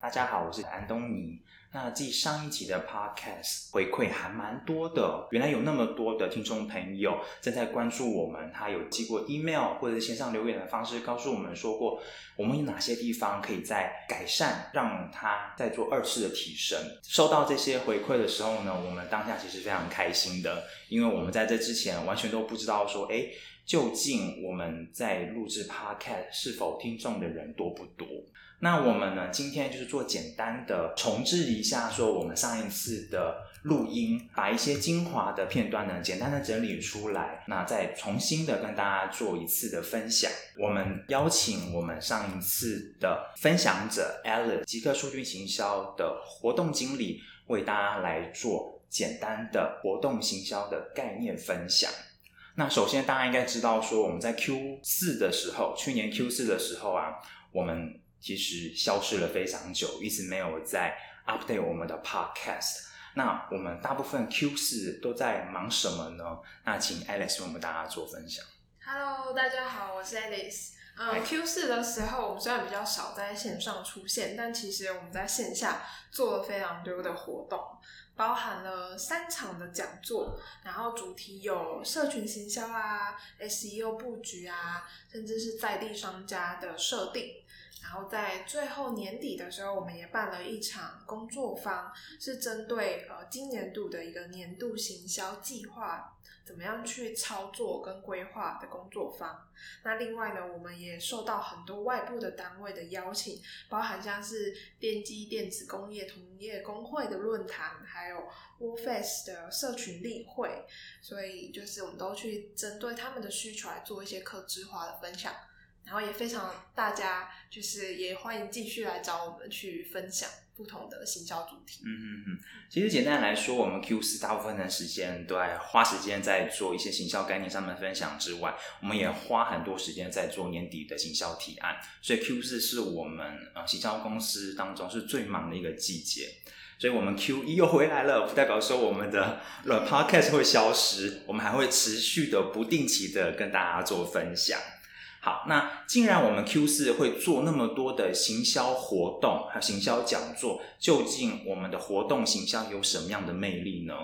大家好，我是安东尼。那继上一集的 podcast 回馈还蛮多的，原来有那么多的听众朋友正在关注我们，他有寄过 email 或者线上留言的方式，告诉我们说过我们有哪些地方可以再改善，让他再做二次的提升。收到这些回馈的时候呢，我们当下其实非常开心的，因为我们在这之前完全都不知道说，哎，究竟我们在录制 podcast 是否听众的人多不多。那我们呢？今天就是做简单的重置一下，说我们上一次的录音，把一些精华的片段呢，简单的整理出来，那再重新的跟大家做一次的分享。我们邀请我们上一次的分享者 Alex，极客数据行销的活动经理，为大家来做简单的活动行销的概念分享。那首先大家应该知道，说我们在 Q 四的时候，去年 Q 四的时候啊，我们其实消失了非常久，一直没有在 update 我们的 podcast。那我们大部分 Q 四都在忙什么呢？那请 Alice 为我们大家做分享。Hello，大家好，我是 Alice。嗯，Q 四的时候，我们虽然比较少在线上出现，但其实我们在线下做了非常多的活动，包含了三场的讲座，然后主题有社群行销啊、SEO 布局啊，甚至是在地商家的设定。然后在最后年底的时候，我们也办了一场工作坊，是针对呃今年度的一个年度行销计划，怎么样去操作跟规划的工作方。那另外呢，我们也受到很多外部的单位的邀请，包含像是电机电子工业同业工会的论坛，还有 w o r f a c e 的社群例会，所以就是我们都去针对他们的需求来做一些客制化的分享。然后也非常大家就是也欢迎继续来找我们去分享不同的行销主题。嗯嗯嗯，其实简单来说，我们 Q 四大部分的时间都在花时间在做一些行销概念上面分享之外，我们也花很多时间在做年底的行销提案。所以 Q 四是我们呃行销公司当中是最忙的一个季节。所以我们 Q 一又回来了，不代表说我们的 Podcast 会消失，我们还会持续的不定期的跟大家做分享。好，那既然我们 Q 四会做那么多的行销活动，还有行销讲座，究竟我们的活动行销有什么样的魅力呢？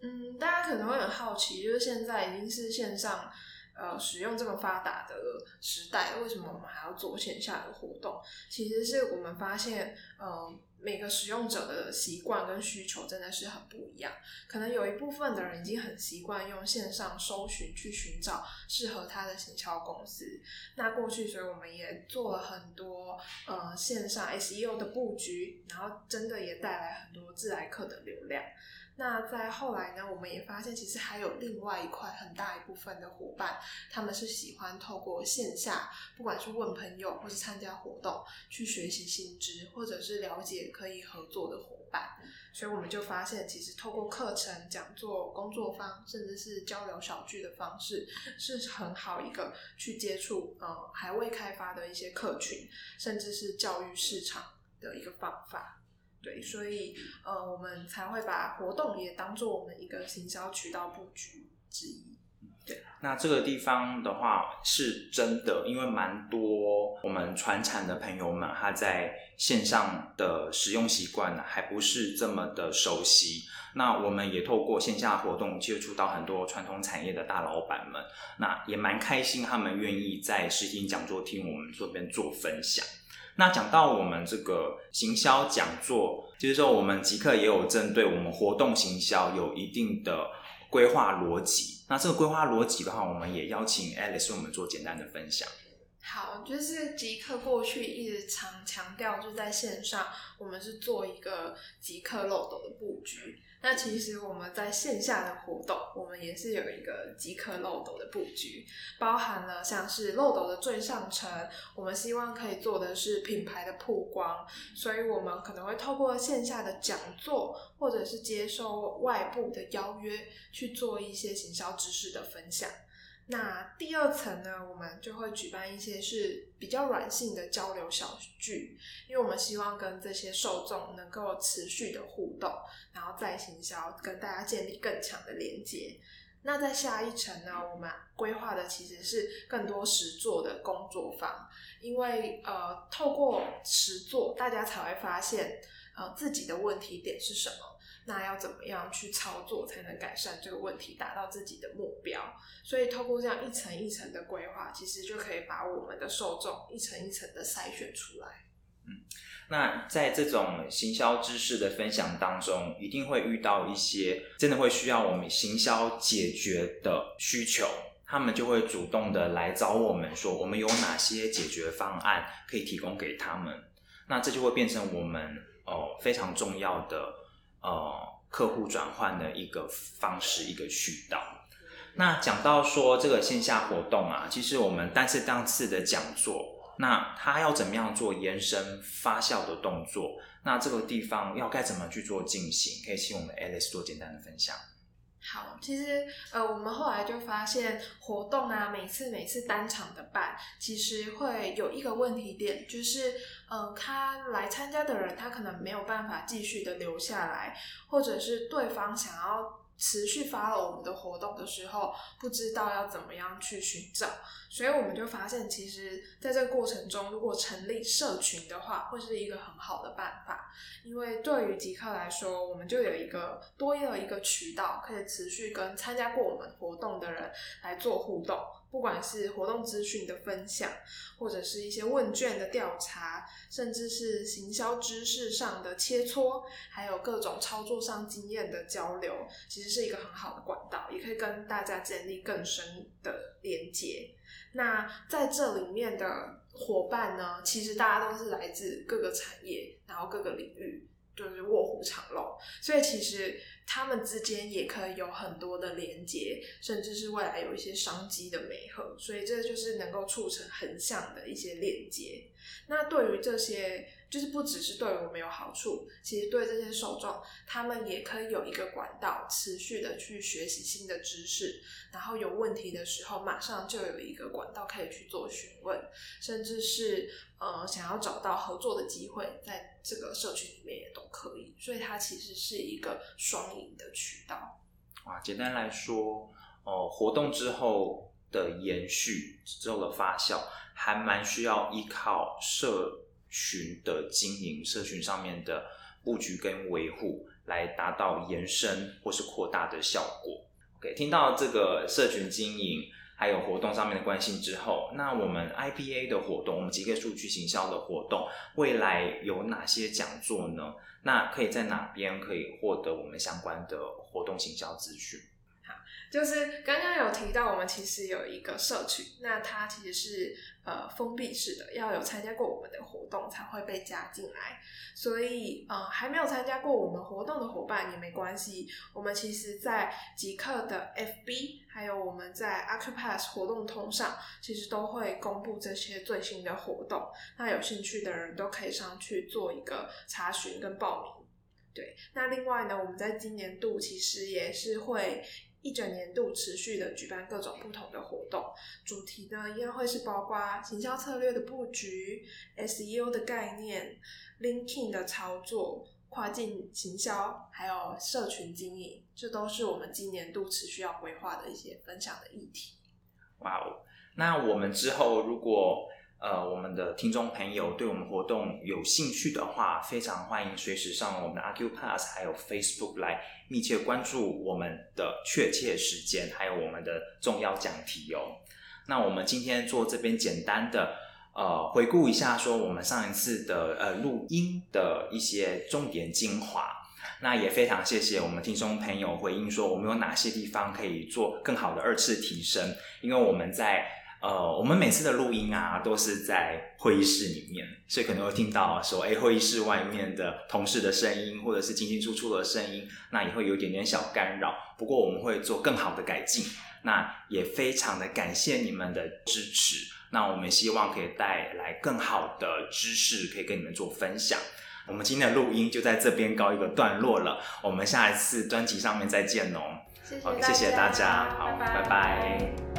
嗯，大家可能会很好奇，就是现在已经是线上。呃，使用这么发达的时代，为什么我们还要做线下的活动？其实是我们发现，呃，每个使用者的习惯跟需求真的是很不一样。可能有一部分的人已经很习惯用线上搜寻去寻找适合他的行销公司。那过去，所以我们也做了很多呃线上 SEO 的布局，然后真的也带来很多自来客的流量。那在后来呢，我们也发现其实还有另外一块很大一部分的伙伴，他们是喜欢透过线下，不管是问朋友或是参加活动，去学习新知，或者是了解可以合作的伙伴。所以我们就发现，其实透过课程、讲座、工作坊，甚至是交流小聚的方式，是很好一个去接触呃还未开发的一些客群，甚至是教育市场的一个方法。对，所以呃，我们才会把活动也当做我们一个行销渠道布局之一。那这个地方的话是真的，因为蛮多我们传产的朋友们，他在线上的使用习惯呢，还不是这么的熟悉。那我们也透过线下活动接触到很多传统产业的大老板们，那也蛮开心，他们愿意在实体讲座听我们这边做分享。那讲到我们这个行销讲座，就是说我们即刻也有针对我们活动行销有一定的规划逻辑。那这个规划逻辑的话，我们也邀请 Alice 为我们做简单的分享。好，就是极客过去一直常强调，就在线上，我们是做一个极客漏斗的布局。那其实我们在线下的活动，我们也是有一个极客漏斗的布局，包含了像是漏斗的最上层，我们希望可以做的是品牌的曝光，所以我们可能会透过线下的讲座，或者是接收外部的邀约，去做一些行销知识的分享。那第二层呢，我们就会举办一些是比较软性的交流小聚，因为我们希望跟这些受众能够持续的互动，然后再行销，跟大家建立更强的连接。那在下一层呢，我们规划的其实是更多实做的工作坊，因为呃，透过实做，大家才会发现呃自己的问题点是什么，那要怎么样去操作才能改善这个问题，达到自己的目标。所以透过这样一层一层的规划，其实就可以把我们的受众一层一层的筛选出来。嗯。那在这种行销知识的分享当中，一定会遇到一些真的会需要我们行销解决的需求，他们就会主动的来找我们说，我们有哪些解决方案可以提供给他们。那这就会变成我们哦非常重要的呃客户转换的一个方式一个渠道。那讲到说这个线下活动啊，其实我们单次当次的讲座。那他要怎么样做延伸发酵的动作？那这个地方要该怎么去做进行？可以请我们 Alice 做简单的分享。好，其实呃，我们后来就发现活动啊，每次每次单场的办，其实会有一个问题点，就是呃，他来参加的人，他可能没有办法继续的留下来，或者是对方想要。持续发了我们的活动的时候，不知道要怎么样去寻找，所以我们就发现，其实在这个过程中，如果成立社群的话，会是一个很好的办法。因为对于极客来说，我们就有一个多了一个渠道，可以持续跟参加过我们活动的人来做互动。不管是活动资讯的分享，或者是一些问卷的调查，甚至是行销知识上的切磋，还有各种操作上经验的交流，其实是一个很好的管道，也可以跟大家建立更深的连接。那在这里面的伙伴呢，其实大家都是来自各个产业，然后各个领域。就是卧虎藏龙，所以其实他们之间也可以有很多的连接，甚至是未来有一些商机的美合，所以这就是能够促成横向的一些链接。那对于这些。就是不只是对我们有好处，其实对这些受众，他们也可以有一个管道，持续的去学习新的知识，然后有问题的时候，马上就有一个管道可以去做询问，甚至是呃想要找到合作的机会，在这个社群里面也都可以。所以它其实是一个双赢的渠道。哇，简单来说，哦，活动之后的延续之后的发酵，还蛮需要依靠社。群的经营，社群上面的布局跟维护，来达到延伸或是扩大的效果。OK，听到这个社群经营还有活动上面的关心之后，那我们 IPA 的活动，我们极客数据行销的活动，未来有哪些讲座呢？那可以在哪边可以获得我们相关的活动行销资讯？就是刚刚有提到，我们其实有一个社群，那它其实是呃封闭式的，要有参加过我们的活动才会被加进来。所以呃还没有参加过我们活动的伙伴也没关系，我们其实在极客的 FB，还有我们在 Acupass 活动通上，其实都会公布这些最新的活动。那有兴趣的人都可以上去做一个查询跟报名。对，那另外呢，我们在今年度其实也是会。一整年度持续的举办各种不同的活动，主题呢一样会是包括行销策略的布局、SEO 的概念、Linking 的操作、跨境行销，还有社群经营，这都是我们今年度持续要规划的一些分享的议题。哇哦，那我们之后如果。呃，我们的听众朋友对我们活动有兴趣的话，非常欢迎随时上我们的 a q Pass 还有 Facebook 来密切关注我们的确切时间，还有我们的重要讲题哦。那我们今天做这边简单的呃回顾一下，说我们上一次的呃录音的一些重点精华。那也非常谢谢我们听众朋友回应说，我们有哪些地方可以做更好的二次提升，因为我们在。呃，我们每次的录音啊，都是在会议室里面，所以可能会听到说，哎，会议室外面的同事的声音，或者是进进出出的声音，那也会有一点点小干扰。不过我们会做更好的改进，那也非常的感谢你们的支持。那我们希望可以带来更好的知识，可以跟你们做分享。我们今天的录音就在这边告一个段落了，我们下一次专辑上面再见哦。谢谢大家，好，拜拜。